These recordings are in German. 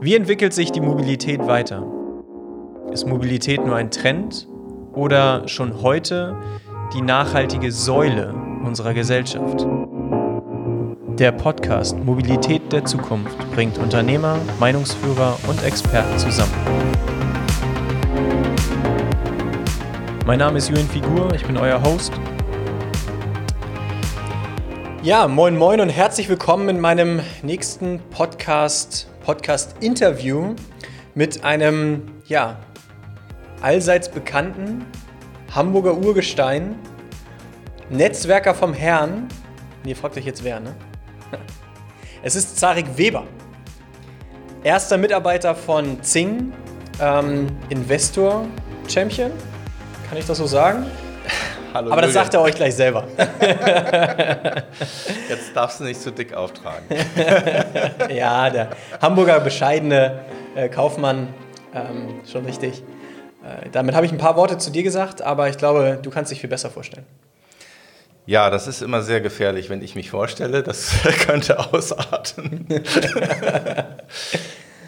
Wie entwickelt sich die Mobilität weiter? Ist Mobilität nur ein Trend oder schon heute die nachhaltige Säule unserer Gesellschaft? Der Podcast Mobilität der Zukunft bringt Unternehmer, Meinungsführer und Experten zusammen. Mein Name ist Julian Figur, ich bin euer Host. Ja, moin moin und herzlich willkommen in meinem nächsten Podcast Podcast-Interview mit einem, ja, allseits bekannten Hamburger Urgestein, Netzwerker vom Herrn. Ihr fragt euch jetzt wer, ne? Es ist Zarik Weber. Erster Mitarbeiter von Zing, ähm, Investor Champion. Kann ich das so sagen? Hallo, Aber das sagt er euch gleich selber. Jetzt darfst du nicht zu dick auftragen. ja, der Hamburger bescheidene äh, Kaufmann, ähm, schon richtig. Äh, damit habe ich ein paar Worte zu dir gesagt, aber ich glaube, du kannst dich viel besser vorstellen. Ja, das ist immer sehr gefährlich, wenn ich mich vorstelle. Das könnte ausarten.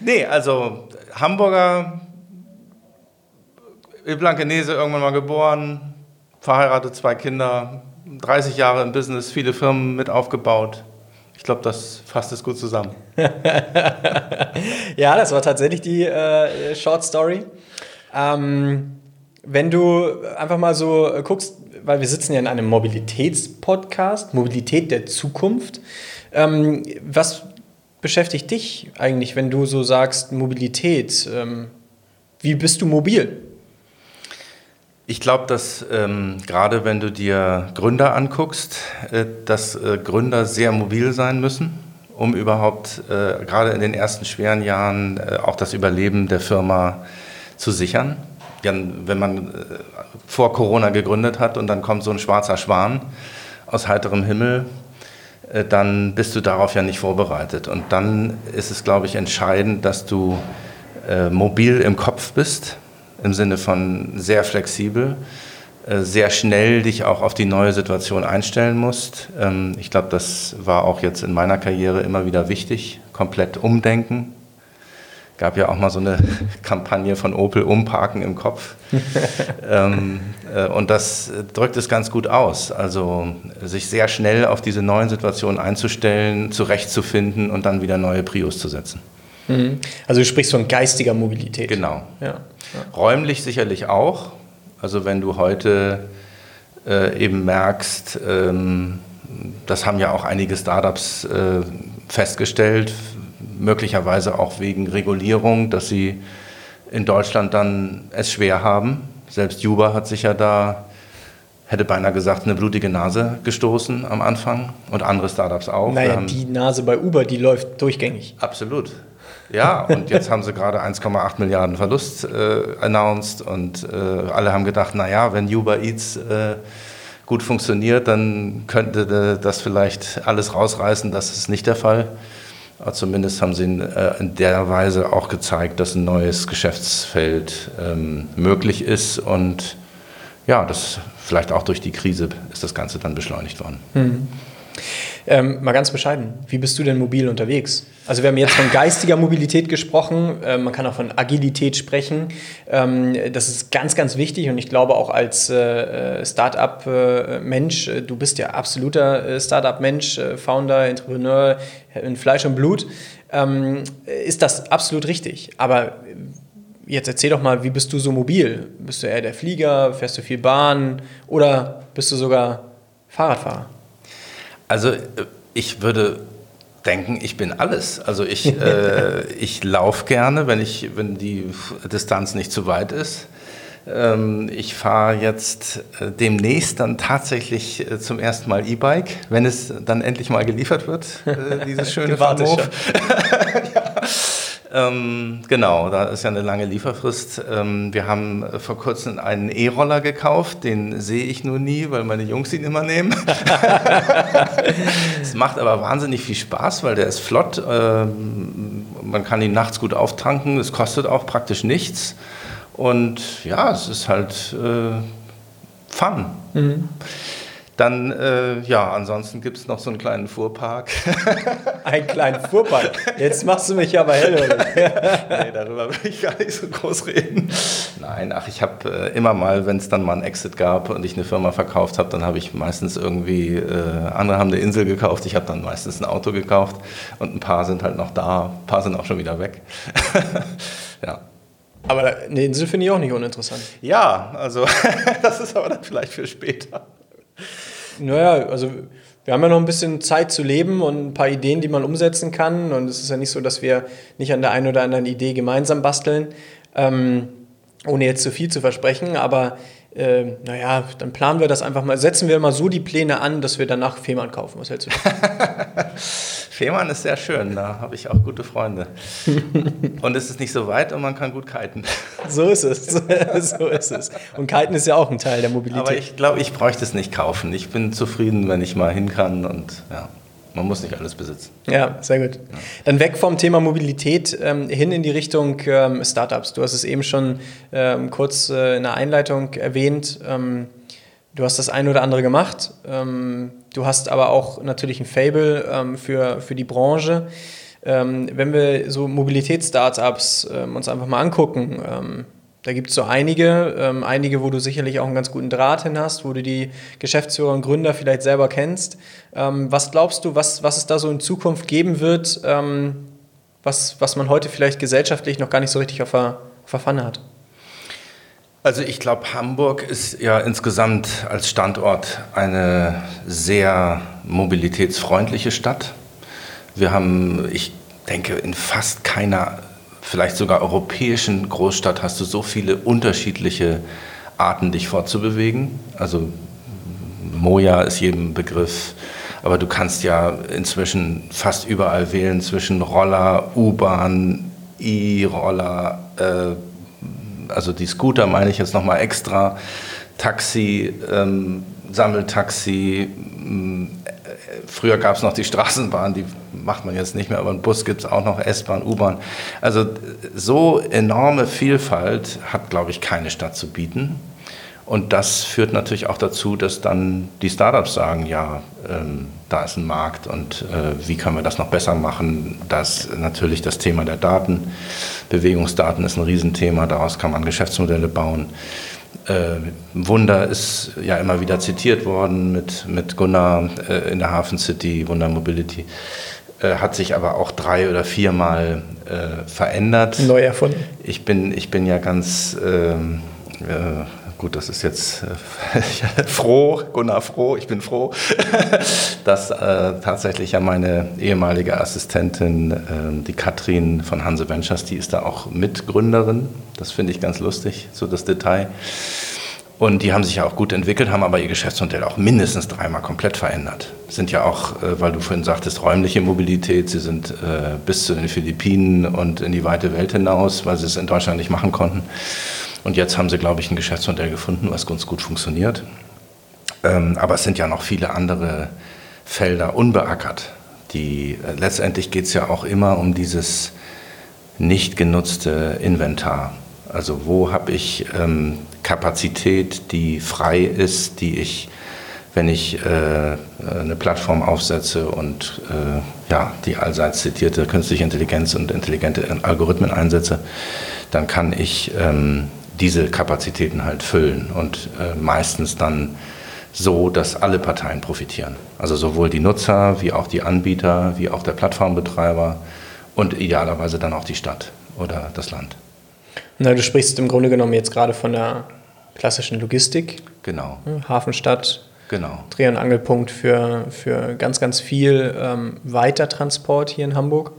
nee, also Hamburger, Blankenese irgendwann mal geboren, verheiratet, zwei Kinder, 30 Jahre im Business, viele Firmen mit aufgebaut. Ich glaube, das fasst es gut zusammen. ja, das war tatsächlich die äh, Short Story. Ähm, wenn du einfach mal so guckst, weil wir sitzen ja in einem Mobilitätspodcast, Mobilität der Zukunft. Ähm, was beschäftigt dich eigentlich, wenn du so sagst Mobilität? Ähm, wie bist du mobil? Ich glaube, dass ähm, gerade wenn du dir Gründer anguckst, äh, dass äh, Gründer sehr mobil sein müssen, um überhaupt äh, gerade in den ersten schweren Jahren äh, auch das Überleben der Firma zu sichern. Ja, wenn man äh, vor Corona gegründet hat und dann kommt so ein schwarzer Schwan aus heiterem Himmel, äh, dann bist du darauf ja nicht vorbereitet. Und dann ist es, glaube ich, entscheidend, dass du mobil im Kopf bist im Sinne von sehr flexibel, äh, sehr schnell dich auch auf die neue Situation einstellen musst. Ähm, ich glaube, das war auch jetzt in meiner Karriere immer wieder wichtig, komplett umdenken. Gab ja auch mal so eine Kampagne von Opel umparken im Kopf. ähm, äh, und das drückt es ganz gut aus. Also sich sehr schnell auf diese neuen Situationen einzustellen, zurechtzufinden und dann wieder neue Prios zu setzen. Mhm. Also du sprichst von geistiger Mobilität. Genau. Ja. ja. Räumlich sicherlich auch. Also wenn du heute äh, eben merkst, ähm, das haben ja auch einige Startups äh, festgestellt, möglicherweise auch wegen Regulierung, dass sie in Deutschland dann es schwer haben. Selbst Juba hat sich ja da, hätte beinahe gesagt, eine blutige Nase gestoßen am Anfang und andere Startups auch. Naja, die Nase bei Uber, die läuft durchgängig. Absolut. Ja, und jetzt haben sie gerade 1,8 Milliarden Verlust äh, announced und äh, alle haben gedacht, naja, wenn Uber Eats äh, gut funktioniert, dann könnte das vielleicht alles rausreißen. Das ist nicht der Fall. Aber zumindest haben sie in, äh, in, der Weise auch gezeigt, dass ein neues Geschäftsfeld ähm, möglich ist und ja, das vielleicht auch durch die Krise ist das Ganze dann beschleunigt worden. Mhm. Ähm, mal ganz bescheiden, wie bist du denn mobil unterwegs? Also wir haben jetzt von geistiger Mobilität gesprochen, äh, man kann auch von Agilität sprechen. Ähm, das ist ganz, ganz wichtig und ich glaube auch als äh, Startup-Mensch, äh, du bist ja absoluter äh, Startup-Mensch, äh, Founder, Entrepreneur in Fleisch und Blut, ähm, ist das absolut richtig. Aber jetzt erzähl doch mal, wie bist du so mobil? Bist du eher der Flieger, fährst du viel Bahn oder bist du sogar Fahrradfahrer? Also ich würde denken, ich bin alles. Also ich, äh, ich laufe gerne, wenn, ich, wenn die Distanz nicht zu weit ist. Ähm, ich fahre jetzt äh, demnächst dann tatsächlich äh, zum ersten Mal E-Bike, wenn es dann endlich mal geliefert wird, äh, dieses schöne Bahnhof. ja. Ähm, genau, da ist ja eine lange Lieferfrist. Ähm, wir haben äh, vor kurzem einen E-Roller gekauft, den sehe ich nur nie, weil meine Jungs ihn immer nehmen. Es macht aber wahnsinnig viel Spaß, weil der ist flott. Ähm, man kann ihn nachts gut auftanken, es kostet auch praktisch nichts. Und ja, es ist halt äh, Fun. Mhm. Dann, äh, ja, ansonsten gibt es noch so einen kleinen Fuhrpark. einen kleinen Fuhrpark? Jetzt machst du mich aber hellhörig. nee, darüber will ich gar nicht so groß reden. Nein, ach, ich habe äh, immer mal, wenn es dann mal einen Exit gab und ich eine Firma verkauft habe, dann habe ich meistens irgendwie, äh, andere haben eine Insel gekauft, ich habe dann meistens ein Auto gekauft und ein paar sind halt noch da, ein paar sind auch schon wieder weg. ja. Aber eine Insel finde ich auch nicht uninteressant. Ja, also das ist aber dann vielleicht für später. Naja, also wir haben ja noch ein bisschen Zeit zu leben und ein paar Ideen, die man umsetzen kann. Und es ist ja nicht so, dass wir nicht an der einen oder anderen Idee gemeinsam basteln, ähm, ohne jetzt zu viel zu versprechen. Aber äh, naja, dann planen wir das einfach mal. Setzen wir mal so die Pläne an, dass wir danach Fehmarn kaufen. Was hältst du? Fehmarn ist sehr schön, da habe ich auch gute Freunde. und es ist nicht so weit und man kann gut kiten. So ist es, so ist es. Und kiten ist ja auch ein Teil der Mobilität. Aber ich glaube, ich bräuchte es nicht kaufen. Ich bin zufrieden, wenn ich mal hin kann und ja. Man muss nicht alles besitzen. Ja, sehr gut. Ja. Dann weg vom Thema Mobilität ähm, hin in die Richtung ähm, Startups. Du hast es eben schon ähm, kurz äh, in der Einleitung erwähnt. Ähm, du hast das ein oder andere gemacht. Ähm, du hast aber auch natürlich ein Fable ähm, für, für die Branche. wenn wir so Mobilitätsstartups uns einfach mal angucken, da gibt es so einige, ähm, einige, wo du sicherlich auch einen ganz guten Draht hin hast, wo du die Geschäftsführer und Gründer vielleicht selber kennst. Ähm, was glaubst du, was, was es da so in Zukunft geben wird, ähm, was, was man heute vielleicht gesellschaftlich noch gar nicht so richtig auf der, auf der Pfanne hat? Also ich glaube, Hamburg ist ja insgesamt als Standort eine sehr mobilitätsfreundliche Stadt. Wir haben, ich denke, in fast keiner vielleicht sogar europäischen Großstadt hast du so viele unterschiedliche Arten, dich fortzubewegen. Also Moja ist jedem Begriff, aber du kannst ja inzwischen fast überall wählen zwischen Roller, U-Bahn, E-Roller, äh, also die Scooter meine ich jetzt nochmal extra, Taxi, ähm, Sammeltaxi, Früher gab es noch die Straßenbahn, die macht man jetzt nicht mehr, aber einen Bus gibt es auch noch, S-Bahn, U-Bahn. Also so enorme Vielfalt hat, glaube ich, keine Stadt zu bieten. Und das führt natürlich auch dazu, dass dann die Startups sagen, ja, ähm, da ist ein Markt und äh, wie können wir das noch besser machen? Das natürlich das Thema der Daten, Bewegungsdaten ist ein Riesenthema, daraus kann man Geschäftsmodelle bauen. Äh, Wunder ist ja immer wieder zitiert worden mit, mit Gunnar äh, in der Hafen City, Wunder Mobility. Äh, hat sich aber auch drei oder viermal äh, verändert. Neu erfunden. Ich bin, ich bin ja ganz ähm, äh, gut, das ist jetzt äh, froh, Gunnar froh, ich bin froh, dass äh, tatsächlich ja meine ehemalige Assistentin, äh, die Katrin von Hanse Ventures, die ist da auch Mitgründerin. Das finde ich ganz lustig, so das Detail. Und die haben sich ja auch gut entwickelt, haben aber ihr Geschäftsmodell auch mindestens dreimal komplett verändert. Sind ja auch, äh, weil du vorhin sagtest, räumliche Mobilität. Sie sind äh, bis zu den Philippinen und in die weite Welt hinaus, weil sie es in Deutschland nicht machen konnten. Und jetzt haben sie, glaube ich, ein Geschäftsmodell gefunden, was ganz gut funktioniert. Ähm, aber es sind ja noch viele andere Felder unbeackert. Die, äh, letztendlich geht es ja auch immer um dieses nicht genutzte Inventar. Also wo habe ich ähm, Kapazität, die frei ist, die ich, wenn ich äh, eine Plattform aufsetze und äh, ja, die allseits zitierte künstliche Intelligenz und intelligente Algorithmen einsetze, dann kann ich ähm, diese Kapazitäten halt füllen und äh, meistens dann so, dass alle Parteien profitieren. Also sowohl die Nutzer wie auch die Anbieter, wie auch der Plattformbetreiber und idealerweise dann auch die Stadt oder das Land. Na, du sprichst im Grunde genommen jetzt gerade von der klassischen Logistik. Genau. Hafenstadt. Genau. Dreh- und Angelpunkt für, für ganz, ganz viel ähm, Weitertransport hier in Hamburg.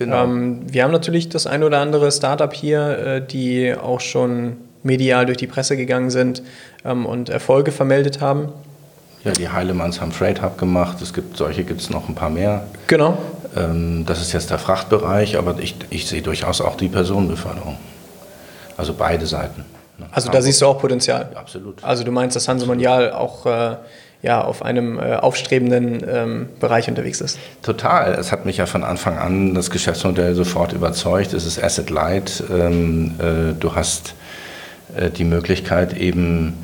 Genau. Ähm, wir haben natürlich das ein oder andere Startup hier, äh, die auch schon medial durch die Presse gegangen sind ähm, und Erfolge vermeldet haben. Ja, die Heilemanns haben Freight Hub gemacht. Es gibt solche, gibt es noch ein paar mehr. Genau. Ähm, das ist jetzt der Frachtbereich, aber ich, ich sehe durchaus auch die Personenbeförderung. Also beide Seiten. Also da siehst du auch Potenzial. Absolut. Also du meinst, dass Hanse Mondial auch äh, ja, auf einem äh, aufstrebenden ähm, Bereich unterwegs ist. Total. Es hat mich ja von Anfang an das Geschäftsmodell sofort überzeugt. Es ist Asset Light. Ähm, äh, du hast äh, die Möglichkeit eben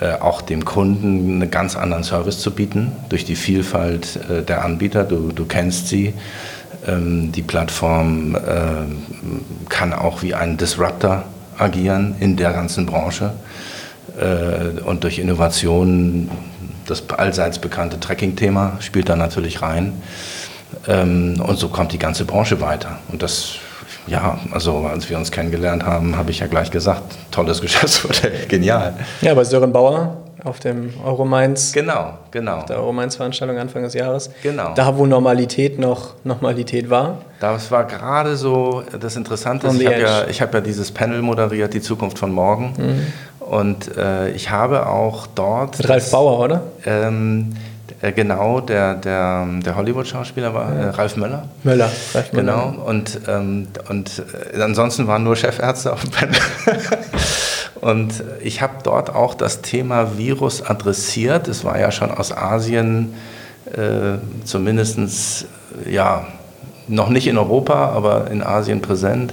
äh, auch dem Kunden einen ganz anderen Service zu bieten durch die Vielfalt äh, der Anbieter. Du, du kennst sie. Ähm, die Plattform äh, kann auch wie ein Disruptor agieren in der ganzen Branche und durch Innovationen das allseits bekannte Tracking-Thema spielt da natürlich rein. Ähm, und so kommt die ganze Branche weiter. Und das ja, also als wir uns kennengelernt haben, habe ich ja gleich gesagt, tolles Geschäftsmodell, genial. Ja, bei Sören Bauer auf dem Euromainz. Genau, genau. Auf der Euromainz-Veranstaltung Anfang des Jahres. Genau. Da, wo Normalität noch Normalität war. Das war gerade so das Interessante. Ich habe ja, hab ja dieses Panel moderiert, die Zukunft von morgen. Mhm. Und äh, ich habe auch dort. Mit Ralf Bauer, oder? Ähm, äh, genau, der, der, der Hollywood-Schauspieler war äh, Ralf Möller. Möller, Ralf Möller. Genau, und, ähm, und äh, ansonsten waren nur Chefärzte auf dem Panel. und ich habe dort auch das Thema Virus adressiert. Es war ja schon aus Asien äh, zumindest, ja, noch nicht in Europa, aber in Asien präsent.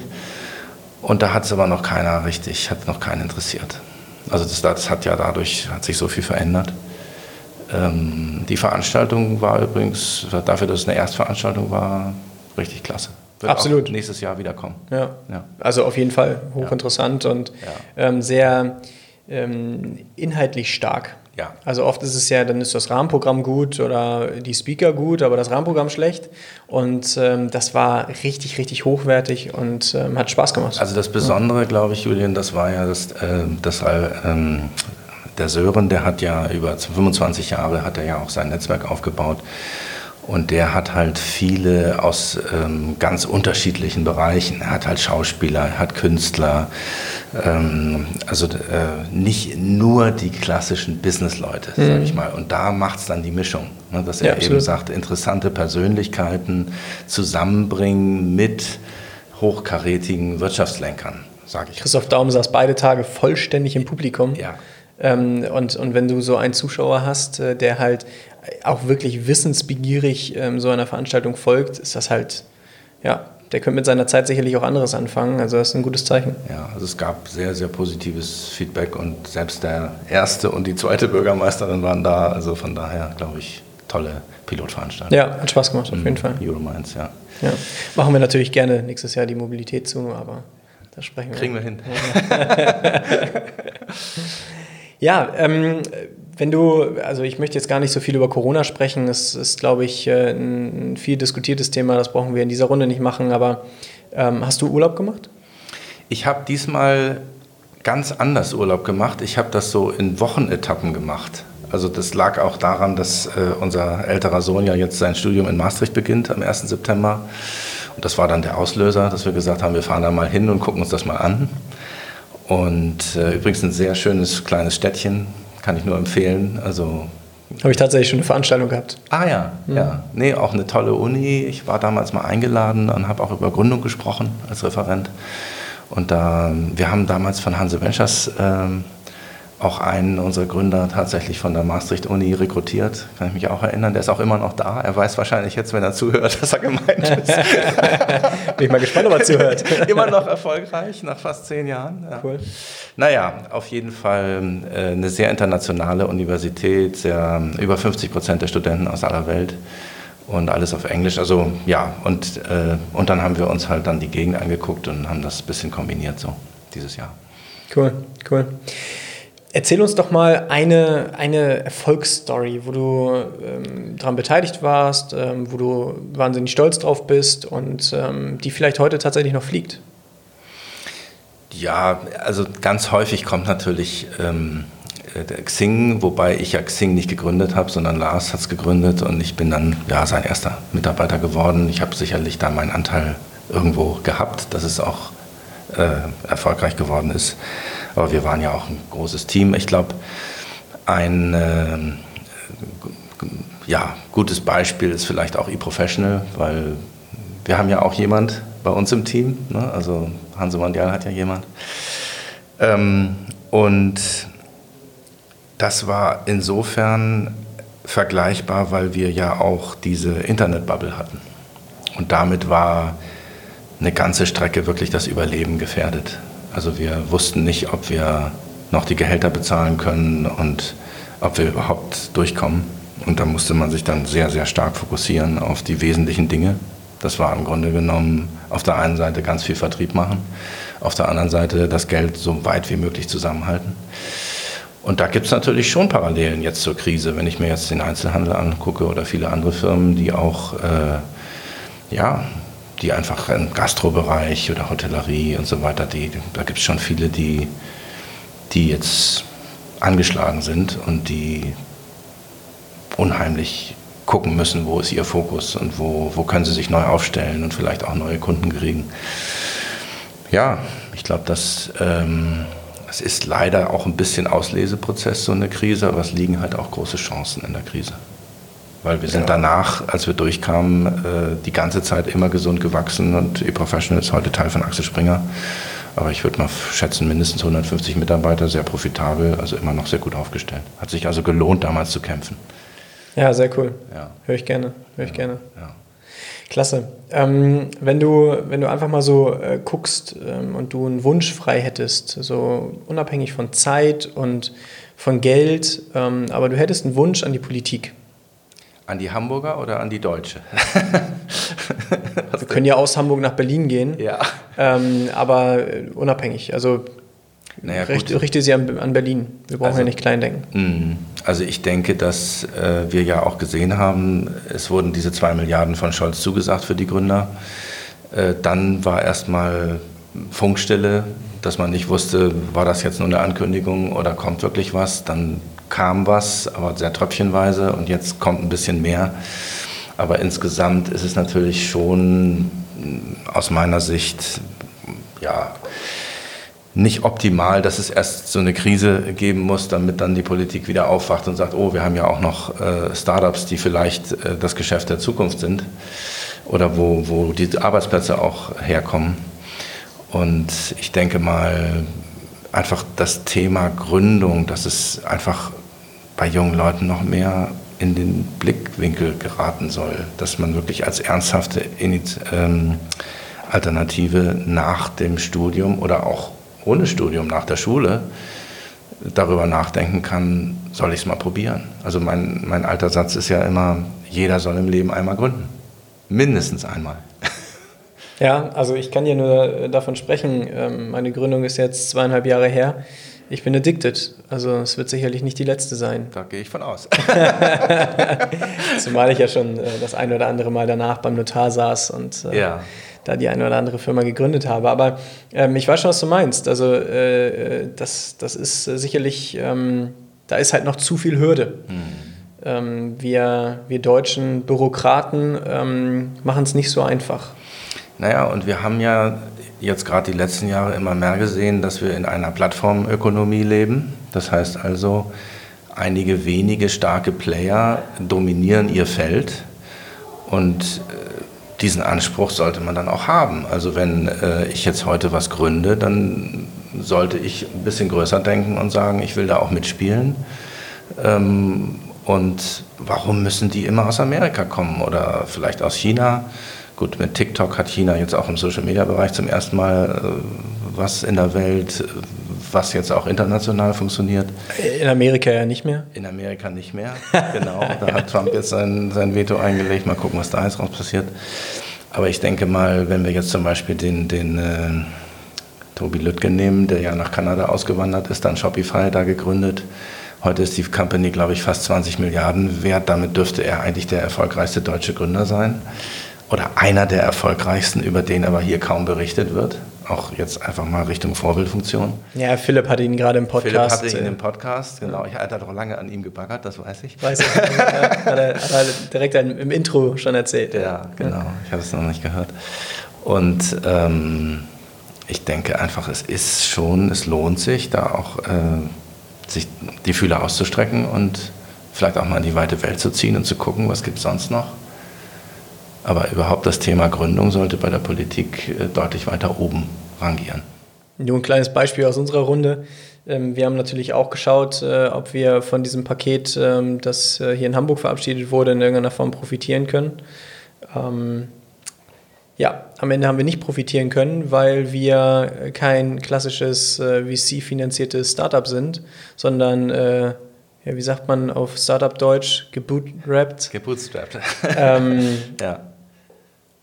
Und da hat es aber noch keiner richtig, hat noch keinen interessiert. Also das, das hat ja dadurch, hat sich so viel verändert. Ähm, die Veranstaltung war übrigens, dafür, dass es eine Erstveranstaltung war, richtig klasse. Wird Absolut. nächstes Jahr wieder kommen. Ja. ja. Also auf jeden Fall hochinteressant ja. und ja. Ähm, sehr ähm, inhaltlich stark. Ja. Also oft ist es ja, dann ist das Rahmenprogramm gut oder die Speaker gut, aber das Rahmenprogramm schlecht. Und ähm, das war richtig, richtig hochwertig und ähm, hat Spaß gemacht. Also das Besondere, glaube ich, Julian, das war ja, dass, äh, dass ähm, der Sören, der hat ja über 25 Jahre hat er ja auch sein Netzwerk aufgebaut. Und der hat halt viele aus ähm, ganz unterschiedlichen Bereichen. Er hat halt Schauspieler, er hat Künstler, ähm, also äh, nicht nur die klassischen Businessleute, mhm. sage ich mal. Und da macht es dann die Mischung, ne, dass er ja, eben sagt, interessante Persönlichkeiten zusammenbringen mit hochkarätigen Wirtschaftslenkern, sage ich. Christoph Daum saß beide Tage vollständig im Publikum. Ja. Ähm, und, und wenn du so einen Zuschauer hast, äh, der halt auch wirklich wissensbegierig ähm, so einer Veranstaltung folgt, ist das halt, ja, der könnte mit seiner Zeit sicherlich auch anderes anfangen. Also das ist ein gutes Zeichen. Ja, also es gab sehr, sehr positives Feedback und selbst der erste und die zweite Bürgermeisterin waren da. Also von daher, glaube ich, tolle Pilotveranstaltung. Ja, hat Spaß gemacht, auf jeden Fall. Euromines, ja. ja. Machen wir natürlich gerne nächstes Jahr die Mobilität zu, aber da sprechen wir. Kriegen wir hin. Ja, ähm, wenn du, also ich möchte jetzt gar nicht so viel über Corona sprechen, das ist, glaube ich, äh, ein viel diskutiertes Thema, das brauchen wir in dieser Runde nicht machen, aber ähm, hast du Urlaub gemacht? Ich habe diesmal ganz anders Urlaub gemacht. Ich habe das so in Wochenetappen gemacht. Also das lag auch daran, dass äh, unser älterer Sohn ja jetzt sein Studium in Maastricht beginnt am 1. September. Und das war dann der Auslöser, dass wir gesagt haben, wir fahren da mal hin und gucken uns das mal an. Und äh, übrigens ein sehr schönes kleines Städtchen, kann ich nur empfehlen. Also habe ich tatsächlich schon eine Veranstaltung gehabt. Ah ja, mhm. ja. Nee, auch eine tolle Uni. Ich war damals mal eingeladen und habe auch über Gründung gesprochen als Referent. Und da, wir haben damals von Hanse Ventures ähm, auch einen unserer Gründer tatsächlich von der Maastricht-Uni rekrutiert. Kann ich mich auch erinnern. Der ist auch immer noch da. Er weiß wahrscheinlich jetzt, wenn er zuhört, dass er gemeint ist. Bin ich mal gespannt, ob er zuhört. immer noch erfolgreich, nach fast zehn Jahren. Ja. Cool. Naja, auf jeden Fall äh, eine sehr internationale Universität, sehr, über 50 Prozent der Studenten aus aller Welt und alles auf Englisch. Also ja, und, äh, und dann haben wir uns halt dann die Gegend angeguckt und haben das ein bisschen kombiniert so dieses Jahr. Cool, cool. Erzähl uns doch mal eine, eine Erfolgsstory, wo du ähm, daran beteiligt warst, ähm, wo du wahnsinnig stolz drauf bist und ähm, die vielleicht heute tatsächlich noch fliegt. Ja, also ganz häufig kommt natürlich ähm, der Xing, wobei ich ja Xing nicht gegründet habe, sondern Lars hat es gegründet und ich bin dann ja sein erster Mitarbeiter geworden. Ich habe sicherlich da meinen Anteil irgendwo gehabt, dass es auch äh, erfolgreich geworden ist. Aber wir waren ja auch ein großes Team. Ich glaube, ein äh, ja, gutes Beispiel ist vielleicht auch eProfessional, weil wir haben ja auch jemand bei uns im Team. Ne? Also Hanse Mondial hat ja jemand. Ähm, und das war insofern vergleichbar, weil wir ja auch diese Internetbubble hatten. Und damit war eine ganze Strecke wirklich das Überleben gefährdet. Also wir wussten nicht, ob wir noch die Gehälter bezahlen können und ob wir überhaupt durchkommen. Und da musste man sich dann sehr, sehr stark fokussieren auf die wesentlichen Dinge. Das war im Grunde genommen auf der einen Seite ganz viel Vertrieb machen, auf der anderen Seite das Geld so weit wie möglich zusammenhalten. Und da gibt es natürlich schon Parallelen jetzt zur Krise. Wenn ich mir jetzt den Einzelhandel angucke oder viele andere Firmen, die auch, äh, ja, die einfach im Gastrobereich oder Hotellerie und so weiter, die, da gibt es schon viele, die, die jetzt angeschlagen sind und die unheimlich gucken müssen, wo ist ihr Fokus und wo, wo können sie sich neu aufstellen und vielleicht auch neue Kunden kriegen. Ja, ich glaube, dass ähm, es ist leider auch ein bisschen Ausleseprozess, so eine Krise, aber es liegen halt auch große Chancen in der Krise. Weil wir sind danach, als wir durchkamen, äh, die ganze Zeit immer gesund gewachsen und eProfessional ist heute Teil von Axel Springer. Aber ich würde mal schätzen, mindestens 150 Mitarbeiter, sehr profitabel, also immer noch sehr gut aufgestellt. Hat sich also gelohnt, damals zu kämpfen. Ja, sehr cool. Ja. Höre ich gerne. Höre ich ja. gerne. Ja. Klasse. Ähm, wenn, du, wenn du einfach mal so äh, guckst ähm, und du einen Wunsch frei hättest, so unabhängig von Zeit und von Geld, ähm, aber du hättest einen Wunsch an die Politik. An die Hamburger oder an die Deutsche? Wir können ja aus Hamburg nach Berlin gehen, ja. Ähm, aber äh, unabhängig. Also naja, richte, richte sie an, an, Berlin. Wir brauchen also, ja nicht klein denken. Mhm. Also ich denke, dass äh, wir ja auch gesehen haben, es wurden diese zwei Milliarden von Scholz zugesagt für die Gründer. Äh, dann war erstmal Funkstille, dass man nicht wusste, war das jetzt nur eine Ankündigung oder kommt wirklich was. Dann kam was, aber sehr tröpfchenweise und jetzt kommt ein bisschen mehr. Aber insgesamt ist es natürlich schon aus meiner Sicht ja, nicht optimal, dass es erst so eine Krise geben muss, damit dann die Politik wieder aufwacht und sagt, oh, wir haben ja auch noch äh, Startups, die vielleicht äh, das Geschäft der Zukunft sind oder wo, wo die Arbeitsplätze auch herkommen. Und ich denke mal, einfach das Thema Gründung, dass es einfach bei jungen Leuten noch mehr in den Blickwinkel geraten soll, dass man wirklich als ernsthafte ähm, Alternative nach dem Studium oder auch ohne Studium nach der Schule darüber nachdenken kann, soll ich es mal probieren. Also mein, mein alter Satz ist ja immer, jeder soll im Leben einmal gründen. Mindestens einmal. Ja, also ich kann dir nur davon sprechen, ähm, meine Gründung ist jetzt zweieinhalb Jahre her. Ich bin addicted, also es wird sicherlich nicht die letzte sein. Da gehe ich von aus. Zumal ich ja schon äh, das ein oder andere Mal danach beim Notar saß und äh, ja da die eine oder andere Firma gegründet habe. Aber ähm, ich weiß schon, was du meinst. Also äh, das, das ist sicherlich, ähm, da ist halt noch zu viel Hürde. Mhm. Ähm, wir, wir deutschen Bürokraten ähm, machen es nicht so einfach. Naja, und wir haben ja jetzt gerade die letzten Jahre immer mehr gesehen, dass wir in einer Plattformökonomie leben. Das heißt also, einige wenige starke Player dominieren ihr Feld und äh, diesen Anspruch sollte man dann auch haben. Also wenn äh, ich jetzt heute was gründe, dann sollte ich ein bisschen größer denken und sagen, ich will da auch mitspielen. Ähm, und warum müssen die immer aus Amerika kommen oder vielleicht aus China? Gut, mit TikTok hat China jetzt auch im Social-Media-Bereich zum ersten Mal äh, was in der Welt, was jetzt auch international funktioniert. In Amerika ja nicht mehr? In Amerika nicht mehr, genau. Da hat Trump jetzt sein, sein Veto eingelegt. Mal gucken, was da jetzt raus passiert. Aber ich denke mal, wenn wir jetzt zum Beispiel den, den äh, Tobi Lüttgen nehmen, der ja nach Kanada ausgewandert ist, dann Shopify da gegründet. Heute ist die Company, glaube ich, fast 20 Milliarden wert. Damit dürfte er eigentlich der erfolgreichste deutsche Gründer sein oder einer der erfolgreichsten, über den aber hier kaum berichtet wird. Auch jetzt einfach mal Richtung Vorbildfunktion. Ja, Philipp hatte ihn gerade im Podcast. Philipp hatte ihn im Podcast, genau. Ich hatte doch lange an ihm gebaggert, das weiß ich. Weiß ich. hat, er, hat er direkt im Intro schon erzählt. Ja, genau. Ich habe es noch nicht gehört. Und ähm, ich denke einfach, es ist schon, es lohnt sich, da auch äh, sich die Fühler auszustrecken und vielleicht auch mal in die weite Welt zu ziehen und zu gucken, was gibt es sonst noch. Aber überhaupt das Thema Gründung sollte bei der Politik äh, deutlich weiter oben rangieren. Nur ein kleines Beispiel aus unserer Runde. Ähm, wir haben natürlich auch geschaut, äh, ob wir von diesem Paket, ähm, das äh, hier in Hamburg verabschiedet wurde, in irgendeiner Form profitieren können. Ähm, Ja, am Ende haben wir nicht profitieren können, weil wir kein klassisches VC-finanziertes Startup sind, sondern, ja, wie sagt man auf Startup-Deutsch, gebootstrapped. Gebootstrapped. Ähm, ja.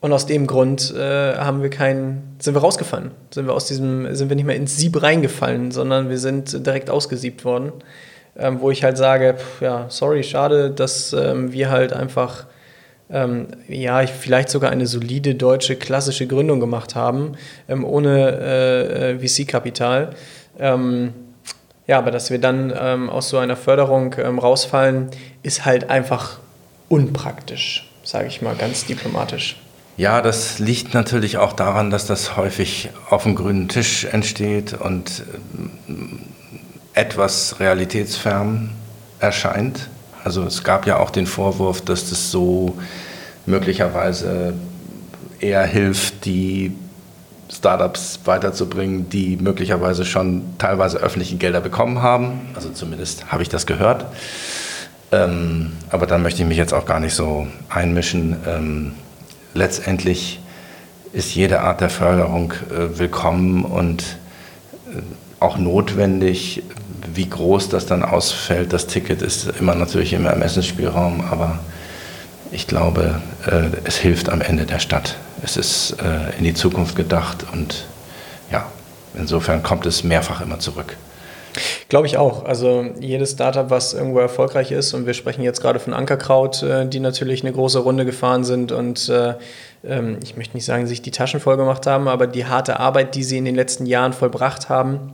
Und aus dem Grund äh, haben wir keinen, sind wir rausgefallen. Sind wir aus diesem, sind wir nicht mehr ins Sieb reingefallen, sondern wir sind direkt ausgesiebt worden. Ähm, wo ich halt sage, pff, ja, sorry, schade, dass ähm, wir halt einfach ähm, ja, vielleicht sogar eine solide deutsche klassische Gründung gemacht haben, ähm, ohne äh, äh VC-Kapital. Ähm, ja, aber dass wir dann ähm, aus so einer Förderung rausfallen, ist halt einfach unpraktisch, sage ich mal ganz diplomatisch. Ja, das liegt natürlich auch daran, dass das häufig auf dem grünen Tisch entsteht und äh, etwas realitätsfern erscheint. Also es gab ja auch den Vorwurf, dass das so möglicherweise eher hilft, die Startups weiterzubringen, die möglicherweise schon teilweise öffentliche Gelder bekommen haben. Also zumindest habe ich das gehört. Ähm, aber da möchte ich mich jetzt auch gar nicht so einmischen. Ähm, letztendlich ist jede Art der Förderung äh, willkommen und äh, auch notwendig. Wie groß das dann ausfällt, das Ticket ist immer natürlich im Ermessensspielraum, aber ich glaube, äh, es hilft am Ende der Stadt. Es ist äh, in die Zukunft gedacht und ja, insofern kommt es mehrfach immer zurück. Glaube ich auch. Also jedes Startup, was irgendwo erfolgreich ist, und wir sprechen jetzt gerade von Ankerkraut, äh, die natürlich eine große Runde gefahren sind und ähm, ich möchte nicht sagen, sich die Taschen voll gemacht haben, aber die harte Arbeit, die sie in den letzten Jahren vollbracht haben,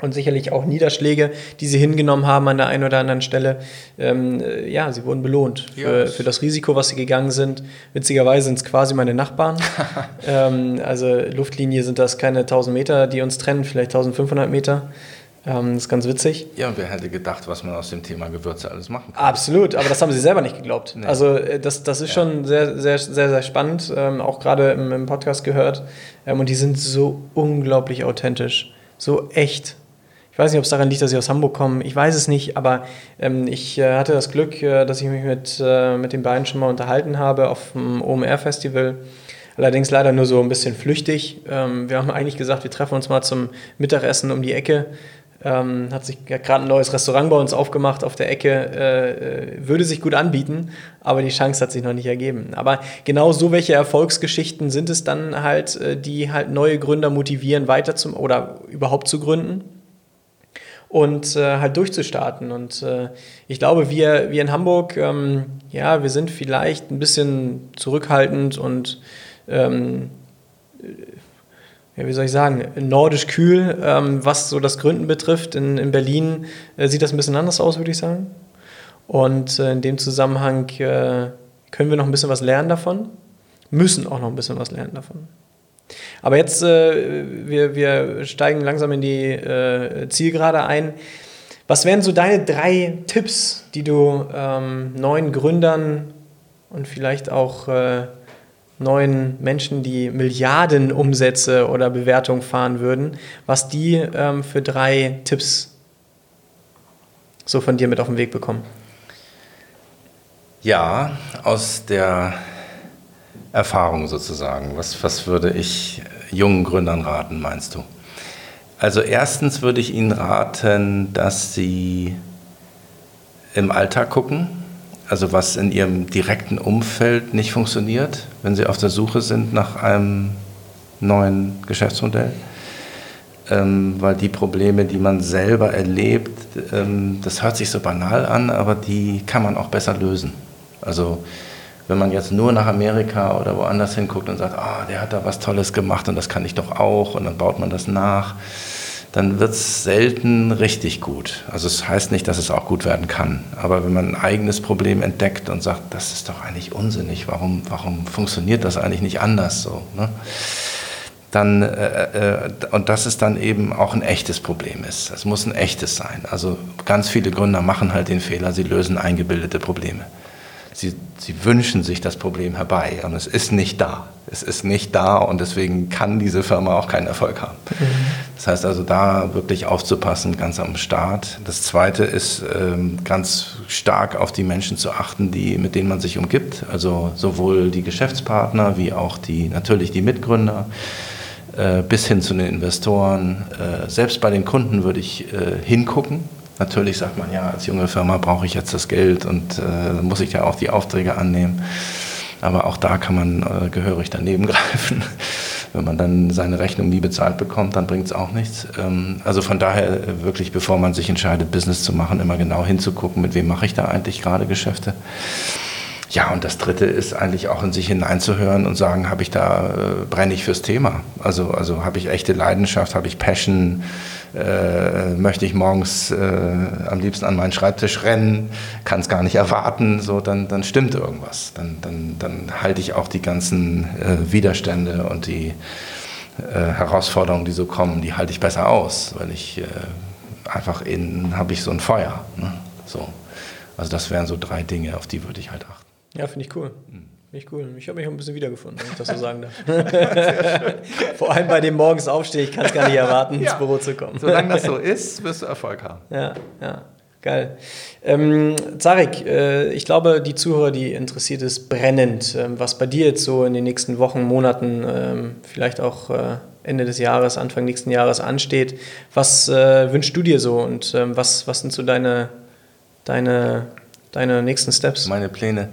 und sicherlich auch Niederschläge, die sie hingenommen haben an der einen oder anderen Stelle. Ähm, äh, ja, sie wurden belohnt für, für, das Risiko, was sie gegangen sind. Witzigerweise sind es quasi meine Nachbarn. ähm, also Luftlinie sind das keine 1000 Meter, die uns trennen, vielleicht 1500 Meter. Ähm, das ist ganz witzig. Ja, und wer hätte gedacht, was man aus dem Thema Gewürze alles machen kann? Absolut, aber das haben sie selber nicht geglaubt. Nee. Also äh, das, das ist ja. schon sehr, sehr, sehr, sehr spannend, ähm, auch gerade im, im, Podcast gehört. Ähm, und die sind so unglaublich authentisch, so echt. Ich weiß nicht, ob es daran liegt, dass sie aus Hamburg kommen. Ich weiß es nicht, aber ähm, ich äh, hatte das Glück, äh, dass ich mich mit, äh, mit den beiden schon mal unterhalten habe auf dem OMR-Festival. Allerdings leider nur so ein bisschen flüchtig. Ähm, wir haben eigentlich gesagt, wir treffen uns mal zum Mittagessen um die Ecke. Ähm, hat sich gerade ein neues Restaurant bei uns aufgemacht auf der Ecke, äh, äh, würde sich gut anbieten, aber die Chance hat sich noch nicht ergeben. Aber genau so welche Erfolgsgeschichten sind es dann halt, äh, die halt neue Gründer motivieren, weiter zum oder überhaupt zu gründen und äh, halt durchzustarten. Und äh, ich glaube, wir, wir in Hamburg, ähm, ja, wir sind vielleicht ein bisschen zurückhaltend und ähm, ja, wie soll ich sagen, nordisch kühl, ähm, was so das Gründen betrifft. In, in Berlin äh, sieht das ein bisschen anders aus, würde ich sagen. Und äh, in dem Zusammenhang äh, können wir noch ein bisschen was lernen davon, müssen auch noch ein bisschen was lernen davon. Aber jetzt, äh, wir, wir steigen langsam in die äh, Zielgerade ein. Was wären so deine drei Tipps, die du ähm, neuen Gründern und vielleicht auch äh, neuen Menschen, die Milliarden Umsätze oder Bewertungen fahren würden, was die ähm, für drei Tipps so von dir mit auf den Weg bekommen? Ja, aus der Erfahrung sozusagen. Was, was würde ich jungen Gründern raten, meinst du? Also erstens würde ich Ihnen raten, dass Sie im Alltag gucken, also was in Ihrem direkten Umfeld nicht funktioniert, wenn Sie auf der Suche sind nach einem neuen Geschäftsmodell. Ähm, weil die Probleme, die man selber erlebt, ähm, das hört sich so banal an, aber die kann man auch besser lösen. Also wenn man jetzt nur nach Amerika oder woanders hinguckt und sagt, ah, der hat da was Tolles gemacht und das kann ich doch auch und dann baut man das nach, dann wird es selten richtig gut. Also es heißt nicht, dass es auch gut werden kann. Aber wenn man ein eigenes Problem entdeckt und sagt, das ist doch eigentlich unsinnig, warum, warum funktioniert das eigentlich nicht anders so? Ne? Dann, äh, äh, und dass es dann eben auch ein echtes Problem ist. Es muss ein echtes sein. Also ganz viele Gründer machen halt den Fehler, sie lösen eingebildete Probleme sie, sie wünschen sich das Problem herbei und es ist nicht da. Es ist nicht da und deswegen kann diese Firma auch keinen Erfolg haben. Mhm. Das heißt also, da wirklich aufzupassen, ganz am Start. Das Zweite ist, ähm, ganz stark auf die Menschen zu achten, die, mit denen man sich umgibt. Also sowohl die Geschäftspartner wie auch die, natürlich die Mitgründer äh, bis hin zu den Investoren. Äh, selbst bei den Kunden würde ich äh, hingucken. Natürlich sagt man, ja, als junge Firma brauche ich jetzt das Geld und muss ich ja auch die Aufträge annehmen. Aber auch da kann man äh, gehörig daneben greifen. Wenn man dann seine Rechnung nie bezahlt bekommt, dann bringt es auch nichts. Ähm, also von daher äh, wirklich, bevor man sich entscheidet, Business zu machen, immer genau hinzugucken, mit wem mache ich da eigentlich gerade Geschäfte. Ja, und das Dritte ist eigentlich auch in sich hineinzuhören und sagen, habe ich da, äh, brenne ich fürs Thema? Also, also habe ich echte Leidenschaft, habe ich Passion, äh, möchte ich morgens äh, am liebsten an meinen Schreibtisch rennen, kann es gar nicht erwarten, so, dann, dann stimmt irgendwas. Dann, dann, dann halte ich auch die ganzen äh, Widerstände und die äh, Herausforderungen, die so kommen, die halte ich besser aus, weil ich äh, einfach innen habe ich so ein Feuer. Ne? So. Also das wären so drei Dinge, auf die würde ich halt achten. Ja, finde ich cool. Mhm. Ich cool. Ich habe mich auch ein bisschen wiedergefunden, wenn ich das so sagen darf. Vor allem bei dem morgens aufstehen, ich kann es gar nicht erwarten, ja. ins Büro zu kommen. Solange das so ist, wirst du Erfolg haben. Ja, ja. Geil. Ähm, Zarek, äh, ich glaube, die Zuhörer, die interessiert ist brennend, ähm, was bei dir jetzt so in den nächsten Wochen, Monaten, ähm, vielleicht auch äh, Ende des Jahres, Anfang nächsten Jahres ansteht. Was äh, wünschst du dir so und ähm, was, was sind so deine, deine, deine nächsten Steps? Meine Pläne.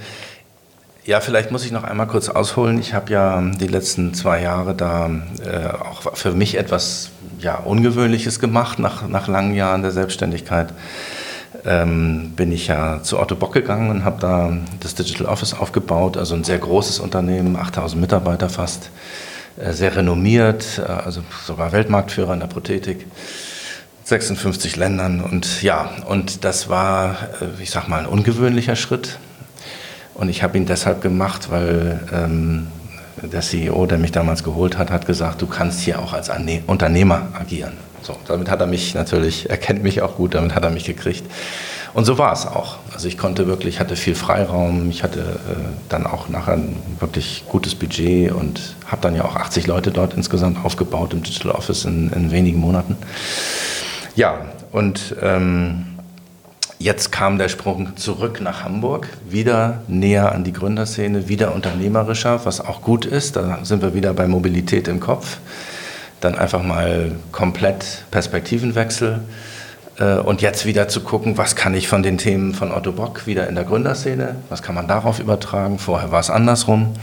Ja, vielleicht muss ich noch einmal kurz ausholen. Ich habe ja die letzten zwei Jahre da äh, auch für mich etwas ja, Ungewöhnliches gemacht nach, nach langen Jahren der Selbstständigkeit. Ähm, bin ich ja zu Otto Bock gegangen und habe da das Digital Office aufgebaut, also ein sehr großes Unternehmen, 8000 Mitarbeiter fast, äh, sehr renommiert, äh, also sogar Weltmarktführer in der Prothetik. 56 Ländern und ja, und das war, äh, ich sag mal, ein ungewöhnlicher Schritt und ich habe ihn deshalb gemacht, weil ähm, der CEO, der mich damals geholt hat, hat gesagt, du kannst hier auch als Anne Unternehmer agieren. So, damit hat er mich natürlich, er kennt mich auch gut, damit hat er mich gekriegt. Und so war es auch. Also ich konnte wirklich, hatte viel Freiraum, ich hatte äh, dann auch nachher ein wirklich gutes Budget und habe dann ja auch 80 Leute dort insgesamt aufgebaut im Digital Office in, in wenigen Monaten. Ja, und ähm, Jetzt kam der Sprung zurück nach Hamburg, wieder näher an die Gründerszene, wieder unternehmerischer, was auch gut ist. Da sind wir wieder bei Mobilität im Kopf. Dann einfach mal komplett Perspektivenwechsel. Äh, und jetzt wieder zu gucken, was kann ich von den Themen von Otto Bock wieder in der Gründerszene, was kann man darauf übertragen. Vorher war es andersrum.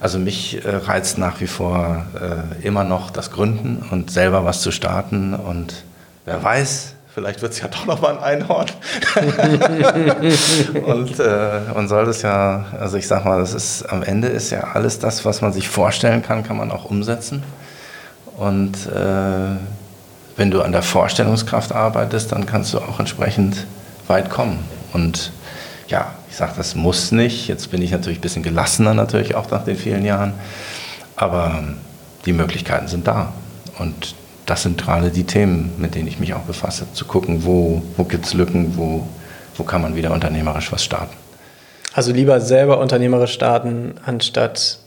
Also mich äh, reizt nach wie vor äh, immer noch das Gründen und selber was zu starten. Und wer weiß, vielleicht wird es ja doch nochmal ein Einhorn. und äh, man soll das ja, also ich sag mal, das ist am Ende ist ja alles das, was man sich vorstellen kann, kann man auch umsetzen. Und äh, wenn du an der Vorstellungskraft arbeitest, dann kannst du auch entsprechend weit kommen. Und ja, ich sage, das muss nicht. Jetzt bin ich natürlich ein bisschen gelassener, natürlich auch nach den vielen Jahren. Aber die Möglichkeiten sind da. Und das sind gerade die Themen, mit denen ich mich auch befasse. Zu gucken, wo, wo gibt es Lücken, wo, wo kann man wieder unternehmerisch was starten. Also lieber selber unternehmerisch starten, anstatt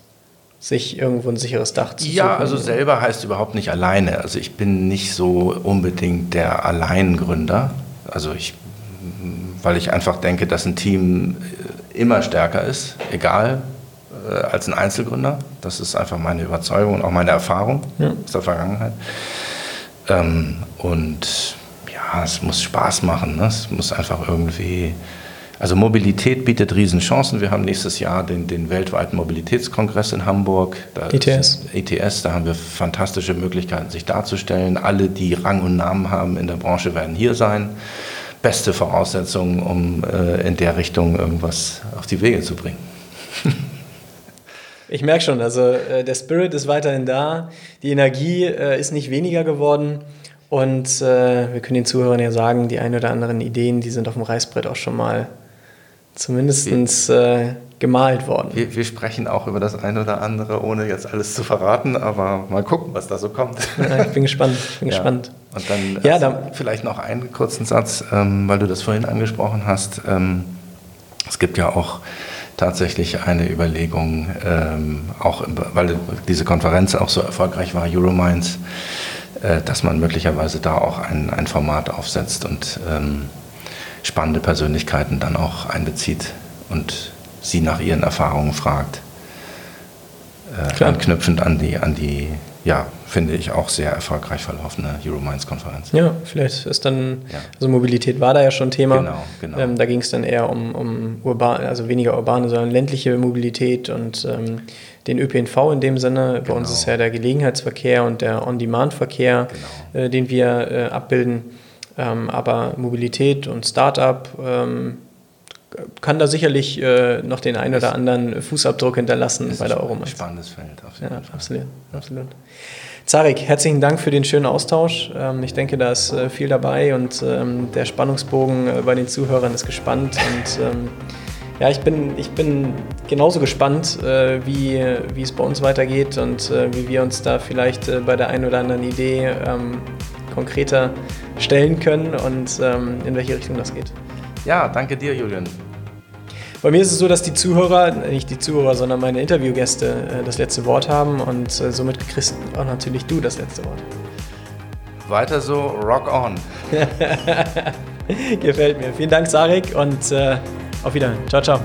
sich irgendwo ein sicheres Dach zu Ja, suchen. also selber heißt überhaupt nicht alleine. Also ich bin nicht so unbedingt der Alleingründer. Also ich, weil ich einfach denke, dass ein Team immer stärker ist, egal äh, als ein Einzelgründer. Das ist einfach meine Überzeugung und auch meine Erfahrung ja. aus der Vergangenheit. Ähm, und ja, es muss Spaß machen. Ne? Es muss einfach irgendwie. Also Mobilität bietet Riesenchancen. Wir haben nächstes Jahr den, den weltweiten Mobilitätskongress in Hamburg. Da ETS. ETS, da haben wir fantastische Möglichkeiten, sich darzustellen. Alle, die Rang und Namen haben in der Branche, werden hier sein. Beste Voraussetzungen, um äh, in der Richtung irgendwas auf die Wege zu bringen. Ich merke schon, also äh, der Spirit ist weiterhin da, die Energie äh, ist nicht weniger geworden und äh, wir können den Zuhörern ja sagen, die ein oder anderen Ideen, die sind auf dem Reißbrett auch schon mal zumindest äh, gemalt worden. Wir, wir, sprechen auch über das eine oder andere, ohne jetzt alles zu verraten, aber mal gucken, was da so kommt. Ja, ich bin gespannt, ich bin ja. gespannt. Und dann, ja, dann vielleicht noch einen kurzen Satz, ähm, weil du das vorhin angesprochen hast. Ähm, es gibt ja auch tatsächlich eine Überlegung, ähm, auch weil diese Konferenz auch so erfolgreich war, Eurominds, äh, dass man möglicherweise da auch ein, ein Format aufsetzt und ähm, spannende Persönlichkeiten dann auch einbezieht und sie nach ihren Erfahrungen fragt. Äh, anknüpfend an die, an die, ja, finde ich auch sehr erfolgreich verlaufene Eurominds-Konferenz. Ja, vielleicht ist dann, ja. also Mobilität war da ja schon Thema. Genau, genau. Ähm, da ging es dann eher um, um urban, also weniger urbane, sondern ländliche Mobilität und ähm, den ÖPNV in dem Sinne. Genau. Bei uns ist ja der Gelegenheitsverkehr und der On-Demand-Verkehr, genau. äh, den wir äh, abbilden. Ähm, aber Mobilität und Start-up ähm, kann da sicherlich äh, noch den einen oder anderen Fußabdruck hinterlassen bei der Euromeister. Spannendes Feld, auf jeden ja, Fall. Absolut, absolut. Zarek, herzlichen Dank für den schönen Austausch. Ähm, ich denke, da ist äh, viel dabei und ähm, der Spannungsbogen äh, bei den Zuhörern ist gespannt. Und ähm, ja, ich bin, ich bin genauso gespannt, äh, wie, wie es bei uns weitergeht und äh, wie wir uns da vielleicht äh, bei der einen oder anderen Idee ähm, konkreter stellen können und ähm, in welche Richtung das geht. Ja, danke dir, Julian. Bei mir ist es so, dass die Zuhörer, nicht die Zuhörer, sondern meine Interviewgäste äh, das letzte Wort haben und äh, somit kriegst auch natürlich du das letzte Wort. Weiter so, rock on. Gefällt mir. Vielen Dank, Sarek, und äh, auf Wiedersehen. Ciao, ciao.